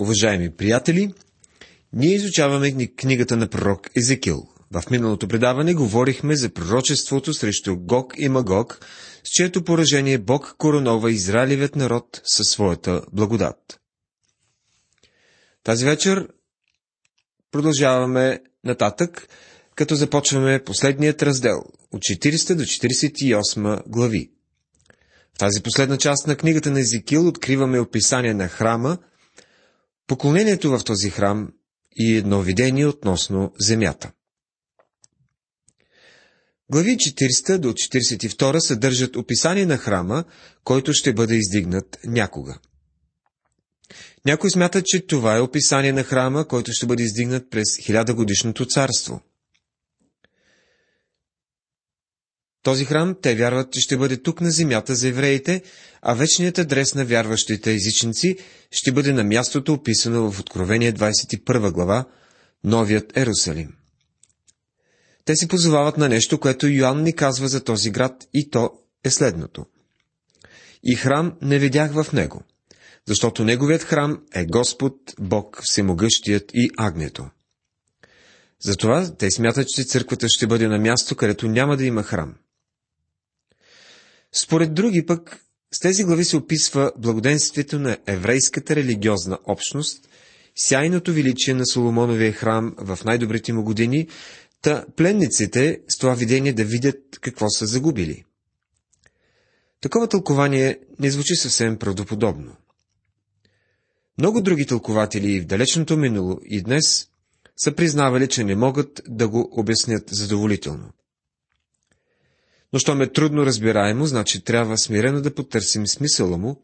Уважаеми приятели, ние изучаваме книгата на пророк Езекил. В миналото предаване говорихме за пророчеството срещу Гог и Магог, с чието поражение Бог коронова Израилевият народ със своята благодат. Тази вечер продължаваме нататък, като започваме последният раздел от 40 до 48 глави. В тази последна част на книгата на Езекил откриваме описание на храма, поклонението в този храм и едно видение относно земята. Глави 40 до 42 съдържат описание на храма, който ще бъде издигнат някога. Някой смята, че това е описание на храма, който ще бъде издигнат през хилядогодишното царство – Този храм те вярват, че ще бъде тук на земята за евреите, а вечният адрес на вярващите езичници ще бъде на мястото описано в Откровение 21 глава, Новият Ерусалим. Те се позовават на нещо, което Йоанн ни казва за този град, и то е следното. И храм не видях в него, защото неговият храм е Господ, Бог, Всемогъщият и Агнето. Затова те смятат, че църквата ще бъде на място, където няма да има храм. Според други пък, с тези глави се описва благоденствието на еврейската религиозна общност, сяйното величие на Соломоновия храм в най-добрите му години, та пленниците с това видение да видят какво са загубили. Такова тълкование не звучи съвсем правдоподобно. Много други тълкователи в далечното минало и днес са признавали, че не могат да го обяснят задоволително. Но що ме трудно разбираемо, значи трябва смирено да потърсим смисъла му,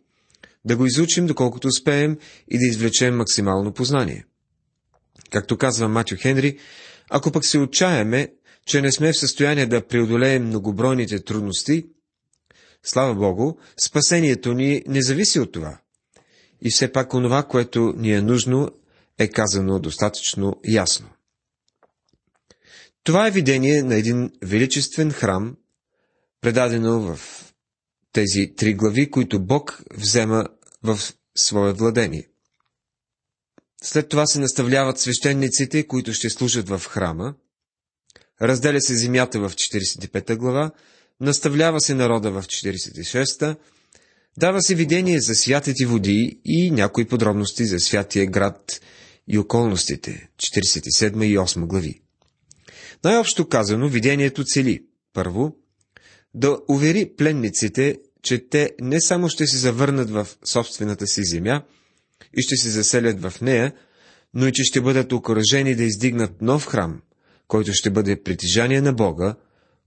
да го изучим доколкото успеем и да извлечем максимално познание. Както казва Матю Хенри, ако пък се отчаяме, че не сме в състояние да преодолеем многобройните трудности, слава Богу, спасението ни не зависи от това. И все пак онова, което ни е нужно, е казано достатъчно ясно. Това е видение на един величествен храм, предадено в тези три глави, които Бог взема в свое владение. След това се наставляват свещениците, които ще служат в храма. Разделя се земята в 45 глава, наставлява се народа в 46-та, дава се видение за святите води и някои подробности за святия град и околностите, 47 и 8 глави. Най-общо казано, видението цели, първо, да увери пленниците, че те не само ще се завърнат в собствената си земя и ще се заселят в нея, но и че ще бъдат окоръжени да издигнат нов храм, който ще бъде притежание на Бога,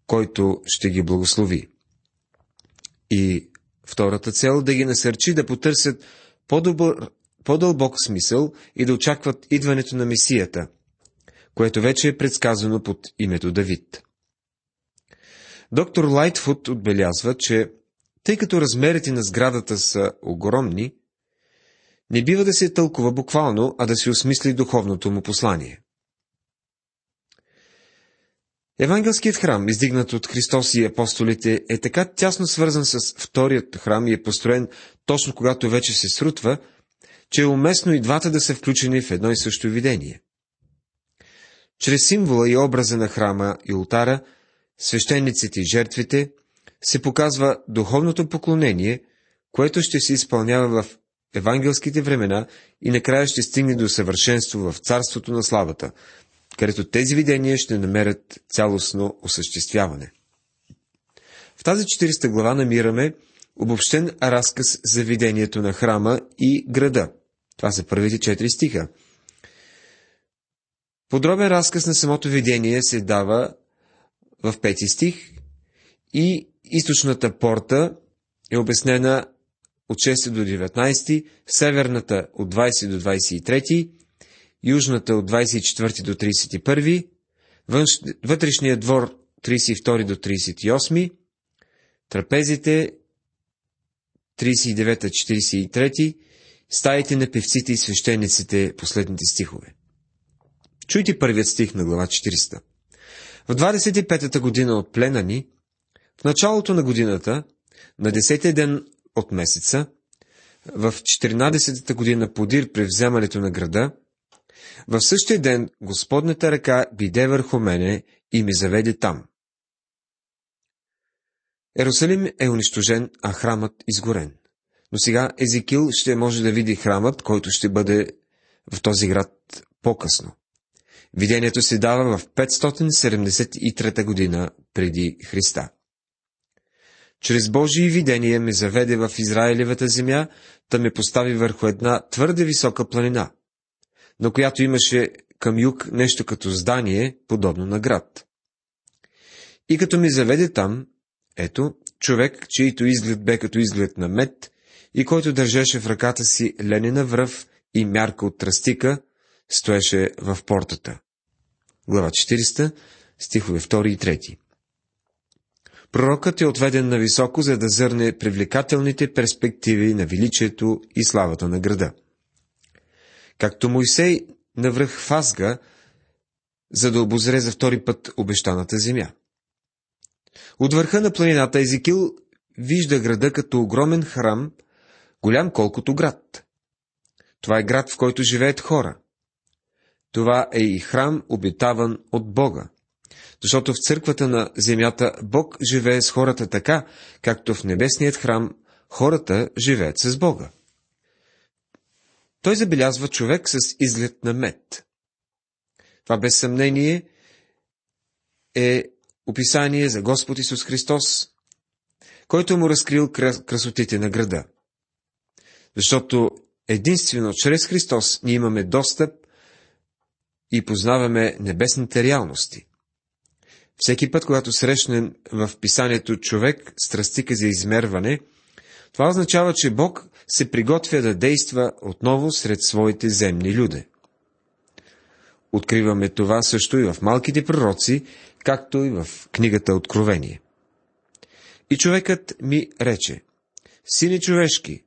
който ще ги благослови. И втората цел да ги насърчи да потърсят по-добър, по-дълбок смисъл и да очакват идването на Месията, което вече е предсказано под името Давид. Доктор Лайтфуд отбелязва, че тъй като размерите на сградата са огромни, не бива да се тълкува буквално, а да се осмисли духовното му послание. Евангелският храм, издигнат от Христос и апостолите, е така тясно свързан с вторият храм и е построен точно когато вече се срутва, че е уместно и двата да са включени в едно и също видение. Чрез символа и образа на храма и ултара – свещениците и жертвите, се показва духовното поклонение, което ще се изпълнява в евангелските времена и накрая ще стигне до съвършенство в Царството на славата, където тези видения ще намерят цялостно осъществяване. В тази 40 глава намираме обобщен разказ за видението на храма и града. Това са първите четири стиха. Подробен разказ на самото видение се дава в пети стих и източната порта е обяснена от 6 до 19, северната от 20 до 23, южната от 24 до 31, вътрешният двор 32 до 38, трапезите 39-43, стаите на певците и свещениците, последните стихове. Чуйте първият стих на глава 40. В 25-та година от плена ни, в началото на годината, на 10 ден от месеца, в 14-та година подир при вземането на града, в същия ден Господната ръка биде върху мене и ми заведе там. Ерусалим е унищожен, а храмът изгорен. Но сега Езикил ще може да види храмът, който ще бъде в този град по-късно. Видението се дава в 573 година преди Христа. Чрез Божие видение ме заведе в Израилевата земя, да ме постави върху една твърде висока планина, на която имаше към юг нещо като здание, подобно на град. И като ми заведе там, ето, човек, чието изглед бе като изглед на мед, и който държеше в ръката си ленена връв и мярка от тръстика, стоеше в портата. Глава 40, стихове 2 и 3. Пророкът е отведен на високо, за да зърне привлекателните перспективи на величието и славата на града. Както Мойсей навръх Фазга, за да обозре за втори път обещаната земя. От върха на планината Езикил вижда града като огромен храм, голям колкото град. Това е град, в който живеят хора. Това е и храм, обитаван от Бога. Защото в църквата на земята Бог живее с хората така, както в небесният храм хората живеят с Бога. Той забелязва човек с изглед на мед. Това без съмнение е описание за Господ Исус Христос, който му разкрил красотите на града. Защото единствено чрез Христос ние имаме достъп и познаваме небесните реалности. Всеки път, когато срещнем в писанието човек страстика за измерване, това означава, че Бог се приготвя да действа отново сред своите земни люде. Откриваме това също и в малките пророци, както и в книгата Откровение. И човекът ми рече, Сине човешки,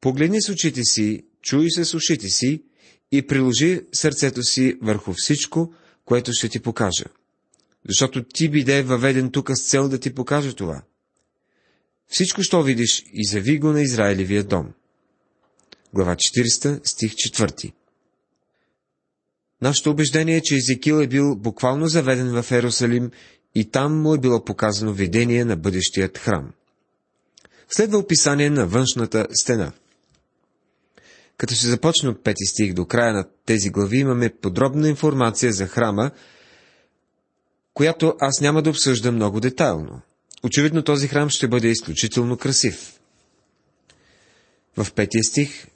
погледни с очите си, чуй се с ушите си и приложи сърцето си върху всичко, което ще ти покажа. Защото ти биде въведен тук с цел да ти покаже това. Всичко, що видиш, и зави го на Израилевия дом. Глава 40, стих 4 Нашето убеждение е, че Езекил е бил буквално заведен в Ерусалим и там му е било показано видение на бъдещият храм. Следва описание на външната стена. Като се започне от пети стих до края на тези глави, имаме подробна информация за храма, която аз няма да обсъждам много детайлно. Очевидно този храм ще бъде изключително красив. В петия стих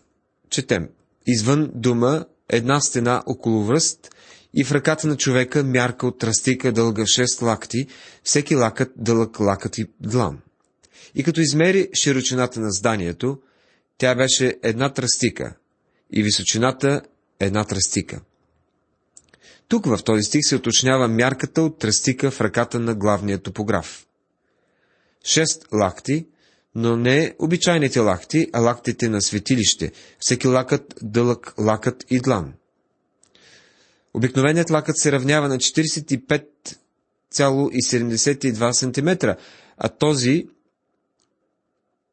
четем. Извън дума една стена около връст и в ръката на човека мярка от тръстика дълга 6 лакти, всеки лакът дълъг лакът и длан. И като измери широчината на зданието, тя беше една тръстика и височината една тръстика. Тук в този стих се уточнява мярката от тръстика в ръката на главния топограф. Шест лакти, но не обичайните лакти, а лактите на светилище, всеки лакът, дълъг лакът и длан. Обикновеният лакът се равнява на 45,72 см, а този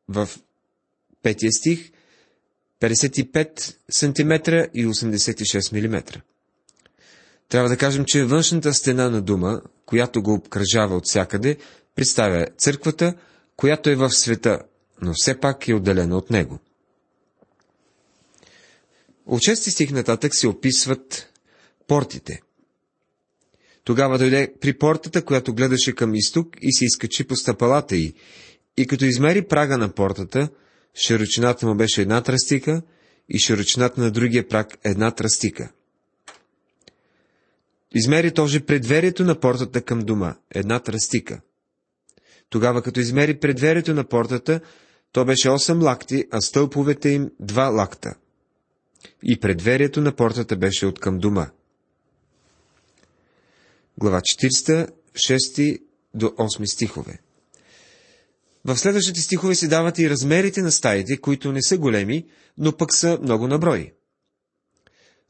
в петия стих 55 см и 86 мм. Трябва да кажем, че външната стена на дума, която го обкръжава от всякъде, представя църквата, която е в света, но все пак е отделена от него. От 6 стих нататък се описват портите. Тогава дойде при портата, която гледаше към изток и се изкачи по стъпалата й, и като измери прага на портата, широчината му беше една тръстика и широчината на другия праг една тръстика. Измери този предверието на портата към дома, една тръстика. Тогава, като измери предверието на портата, то беше 8 лакти, а стълповете им 2 лакта. И предверието на портата беше от към дома. Глава 40, 6 до 8 стихове. В следващите стихове се дават и размерите на стаите, които не са големи, но пък са много наброи.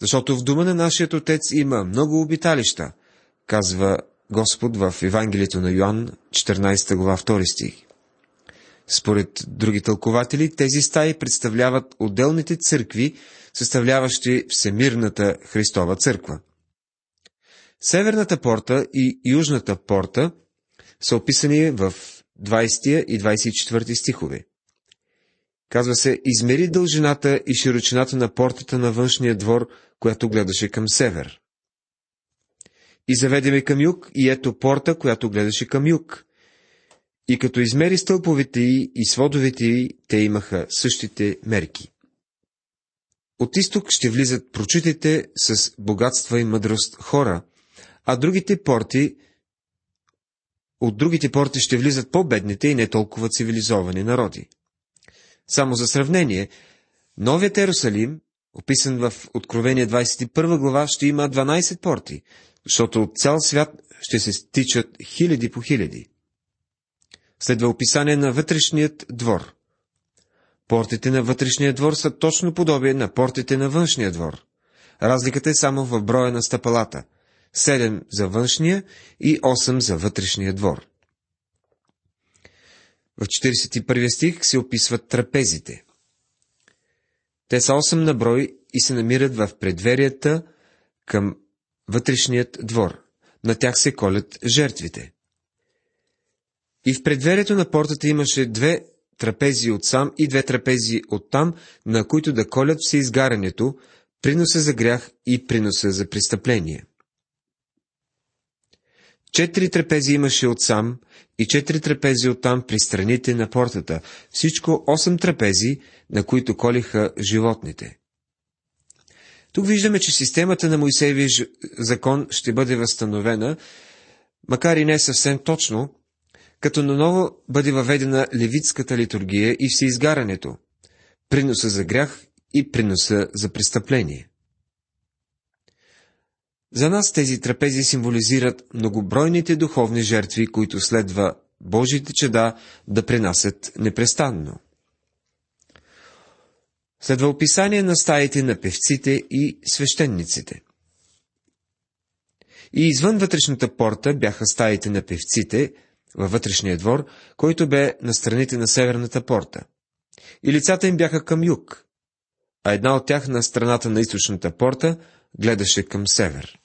Защото в дома на нашият Отец има много обиталища, казва Господ в Евангелието на Йоанн, 14 глава, 2 стих. Според други тълкователи, тези стаи представляват отделните църкви, съставляващи Всемирната Христова църква. Северната порта и Южната порта са описани в 20 и 24 стихове. Казва се, измери дължината и широчината на портата на външния двор, която гледаше към север. И заведе ме към юг, и ето порта, която гледаше към юг. И като измери стълповете й и сводовете й, те имаха същите мерки. От изток ще влизат прочутите с богатства и мъдрост хора, а другите порти, от другите порти ще влизат по-бедните и не толкова цивилизовани народи. Само за сравнение, новият Ерусалим, описан в Откровение 21 глава, ще има 12 порти, защото от цял свят ще се стичат хиляди по хиляди. Следва описание на вътрешният двор. Портите на вътрешния двор са точно подобие на портите на външния двор. Разликата е само в броя на стъпалата – 7 за външния и 8 за вътрешния двор. В 41 стих се описват трапезите. Те са 8 на брой и се намират в предверията към вътрешният двор. На тях се колят жертвите. И в предверието на портата имаше две трапези от сам и две трапези от там, на които да колят всеизгарянето, приноса за грях и приноса за престъпление. Четири трапези имаше отсам и четири трапези оттам при страните на портата. Всичко осем трапези, на които колиха животните. Тук виждаме, че системата на Моисеевия закон ще бъде възстановена, макар и не съвсем точно, като наново бъде въведена левитската литургия и всеизгарането, приноса за грях и приноса за престъпление. За нас тези трапези символизират многобройните духовни жертви, които следва Божите чеда да пренасят непрестанно. Следва описание на стаите на певците и свещениците. И извън вътрешната порта бяха стаите на певците във вътрешния двор, който бе на страните на северната порта. И лицата им бяха към юг, а една от тях на страната на източната порта гледаше към север.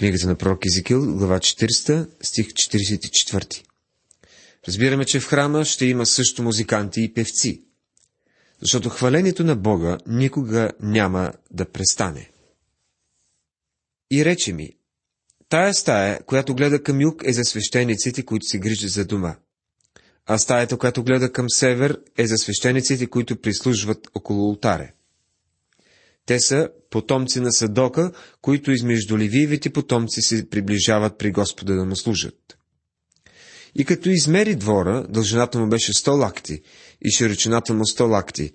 Книгата на пророк Езекил, глава 40, стих 44. Разбираме, че в храма ще има също музиканти и певци, защото хвалението на Бога никога няма да престане. И рече ми, тая стая, която гледа към юг, е за свещениците, които се грижат за дома, а стаята, която гледа към север, е за свещениците, които прислужват около ултаре. Те са потомци на Садока, които измежду ливиевите потомци се приближават при Господа да му служат. И като измери двора, дължината му беше 100 лакти и широчината му 100 лакти.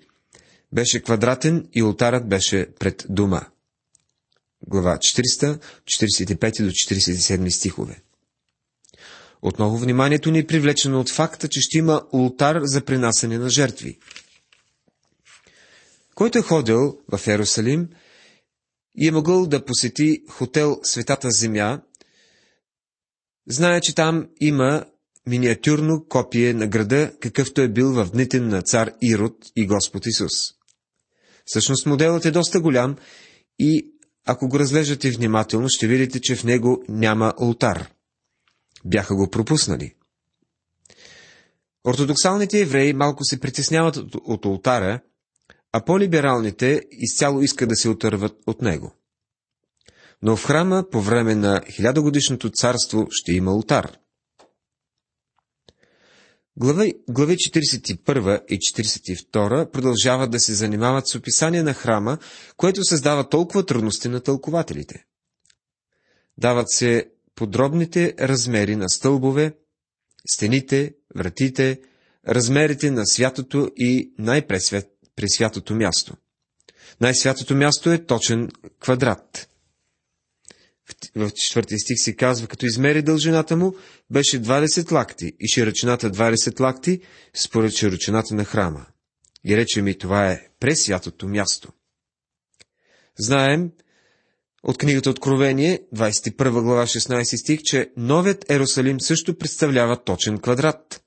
Беше квадратен и ултарът беше пред дома. Глава 400, 45 до 47 стихове. Отново вниманието ни е привлечено от факта, че ще има ултар за принасяне на жертви – който е ходил в Ерусалим и е могъл да посети хотел Светата Земя, знае, че там има миниатюрно копие на града, какъвто е бил в дните на цар Ирод и Господ Исус. Всъщност моделът е доста голям и ако го разглеждате внимателно, ще видите, че в него няма ултар. Бяха го пропуснали. Ортодоксалните евреи малко се притесняват от, ултара, а по-либералните изцяло искат да се отърват от него. Но в храма по време на хилядогодишното царство ще има ултар. Глави, глави 41 и 42 продължават да се занимават с описание на храма, което създава толкова трудности на тълкователите. Дават се подробните размери на стълбове, стените, вратите, размерите на святото и най-пресвет при святото място. Най-святото място е точен квадрат. В четвъртия стих се казва, като измери дължината му, беше 20 лакти и широчината 20 лакти, според широчината на храма. И рече ми, това е пресвятото място. Знаем от книгата Откровение, 21 глава 16 стих, че новият Ерусалим също представлява точен квадрат,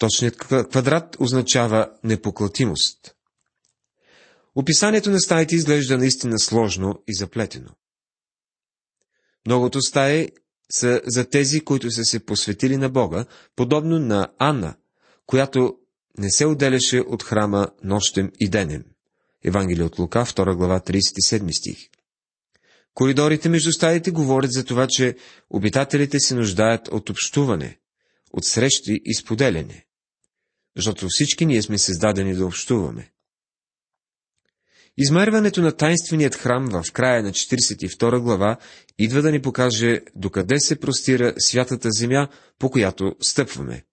Точният квадрат означава непоклатимост. Описанието на стаите изглежда наистина сложно и заплетено. Многото стаи са за тези, които са се посветили на Бога, подобно на Анна, която не се отделяше от храма нощем и денем. Евангелие от Лука, 2 глава, 37 стих. Коридорите между стаите говорят за това, че обитателите се нуждаят от общуване, от срещи и споделяне. Защото всички ние сме създадени да общуваме. Измерването на тайнственият храм в края на 42 глава идва да ни покаже докъде се простира святата земя, по която стъпваме.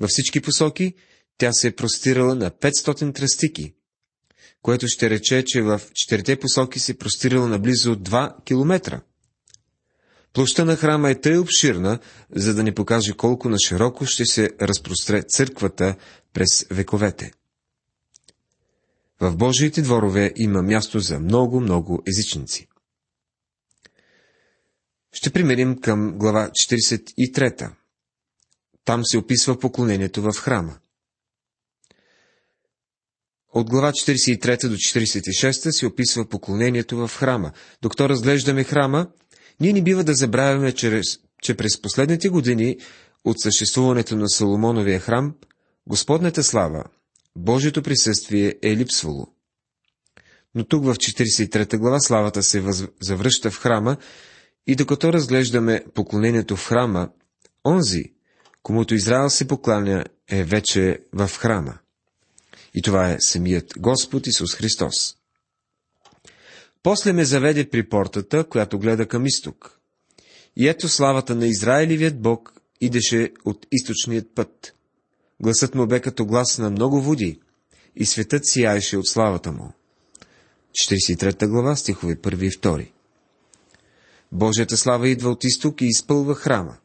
Във всички посоки тя се е простирала на 500 тръстики, което ще рече, че в четирите посоки се простирала на близо 2 километра. Площа на храма е тъй обширна, за да ни покаже колко на широко ще се разпростре църквата през вековете. В Божиите дворове има място за много-много езичници. Ще примерим към глава 43. Там се описва поклонението в храма. От глава 43 до 46 се описва поклонението в храма. Докато разглеждаме храма, ние не бива да забравяме, че, че през последните години от съществуването на Соломоновия храм, Господната слава, Божието присъствие е липсвало. Но тук в 43 глава славата се въз... завръща в храма и докато разглеждаме поклонението в храма, онзи, комуто Израел се покланя, е вече в храма. И това е самият Господ Исус Христос. После ме заведе при портата, която гледа към изток. И ето славата на Израилевият Бог идеше от източният път. Гласът му бе като глас на много води, и светът сияеше от славата му. 43 глава, стихове 1 и 2. Божията слава идва от изток и изпълва храма.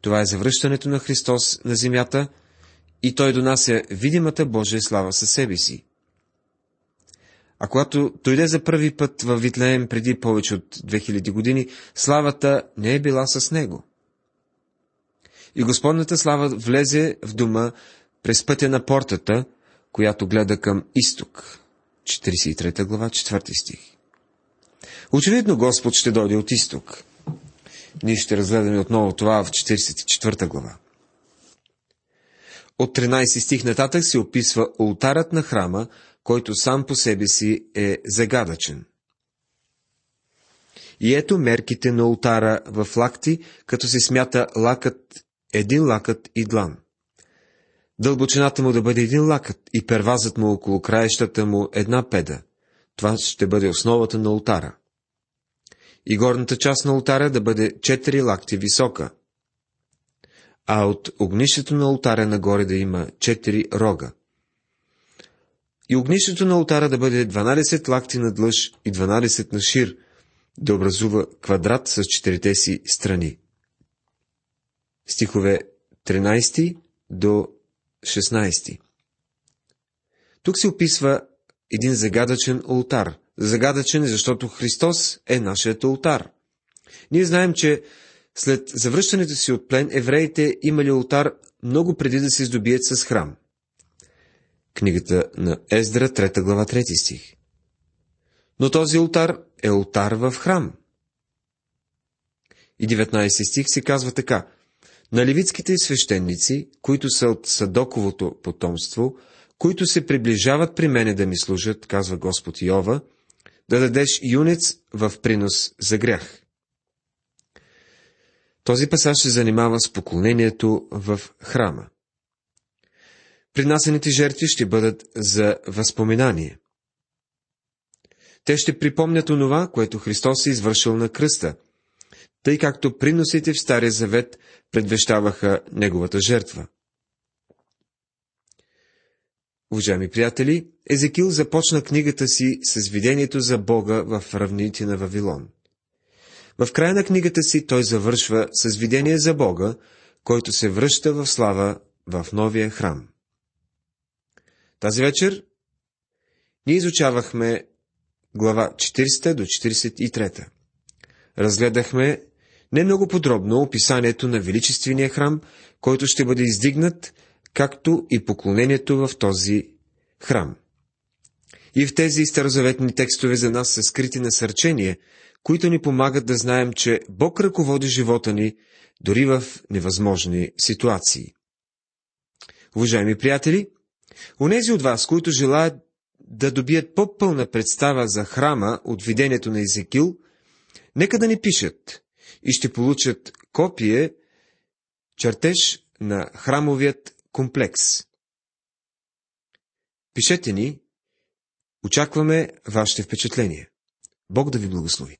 Това е завръщането на Христос на земята и Той донася видимата Божия слава със себе си. А когато дойде за първи път във Витлеем преди повече от 2000 години, славата не е била с него. И Господната слава влезе в дома през пътя на портата, която гледа към изток. 43 глава, 4 стих. Очевидно Господ ще дойде от изток. Ние ще разгледаме отново това в 44 глава. От 13 стих нататък се описва ултарът на храма, който сам по себе си е загадъчен. И ето мерките на ултара в лакти, като се смята лакът, един лакът и длан. Дълбочината му да бъде един лакът и первазът му около краищата му една педа. Това ще бъде основата на ултара. И горната част на ултара да бъде 4 лакти висока, а от огнището на ултара нагоре да има 4 рога. И огнището на ултара да бъде 12 лакти на длъж и 12 на шир, да образува квадрат с четирите си страни. Стихове 13 до 16. Тук се описва един загадъчен ултар. Загадъчен, защото Христос е нашият ултар. Ние знаем, че след завръщането си от плен, евреите имали ултар много преди да се здобият с храм. Книгата на Ездра, 3 глава, 3 стих. Но този ултар е ултар в храм. И 19 стих се казва така. На левитските свещеници, които са от Садоковото потомство, които се приближават при мене да ми служат, казва Господ Йова, да дадеш юнец в принос за грях. Този пасаж се занимава с поклонението в храма. Принасените жертви ще бъдат за възпоминание. Те ще припомнят онова, което Христос е извършил на кръста, тъй както приносите в Стария Завет предвещаваха Неговата жертва. Уважаеми приятели, Езекил започна книгата си с видението за Бога в равнините на Вавилон. В края на книгата си той завършва с видение за Бога, който се връща в слава в новия храм. Тази вечер ние изучавахме глава 40 до 43. Разгледахме Не много подробно описанието на величествения храм, който ще бъде издигнат, както и поклонението в този храм. И в тези старозаветни текстове за нас са скрити насърчения, които ни помагат да знаем, че Бог ръководи живота ни дори в невъзможни ситуации. Уважаеми приятели, онези от вас, които желаят да добият по-пълна представа за храма от видението на Езекил, нека да ни пишат и ще получат копие, чертеж на храмовият комплекс. Пишете ни, очакваме вашите впечатления. Бог да ви благослови.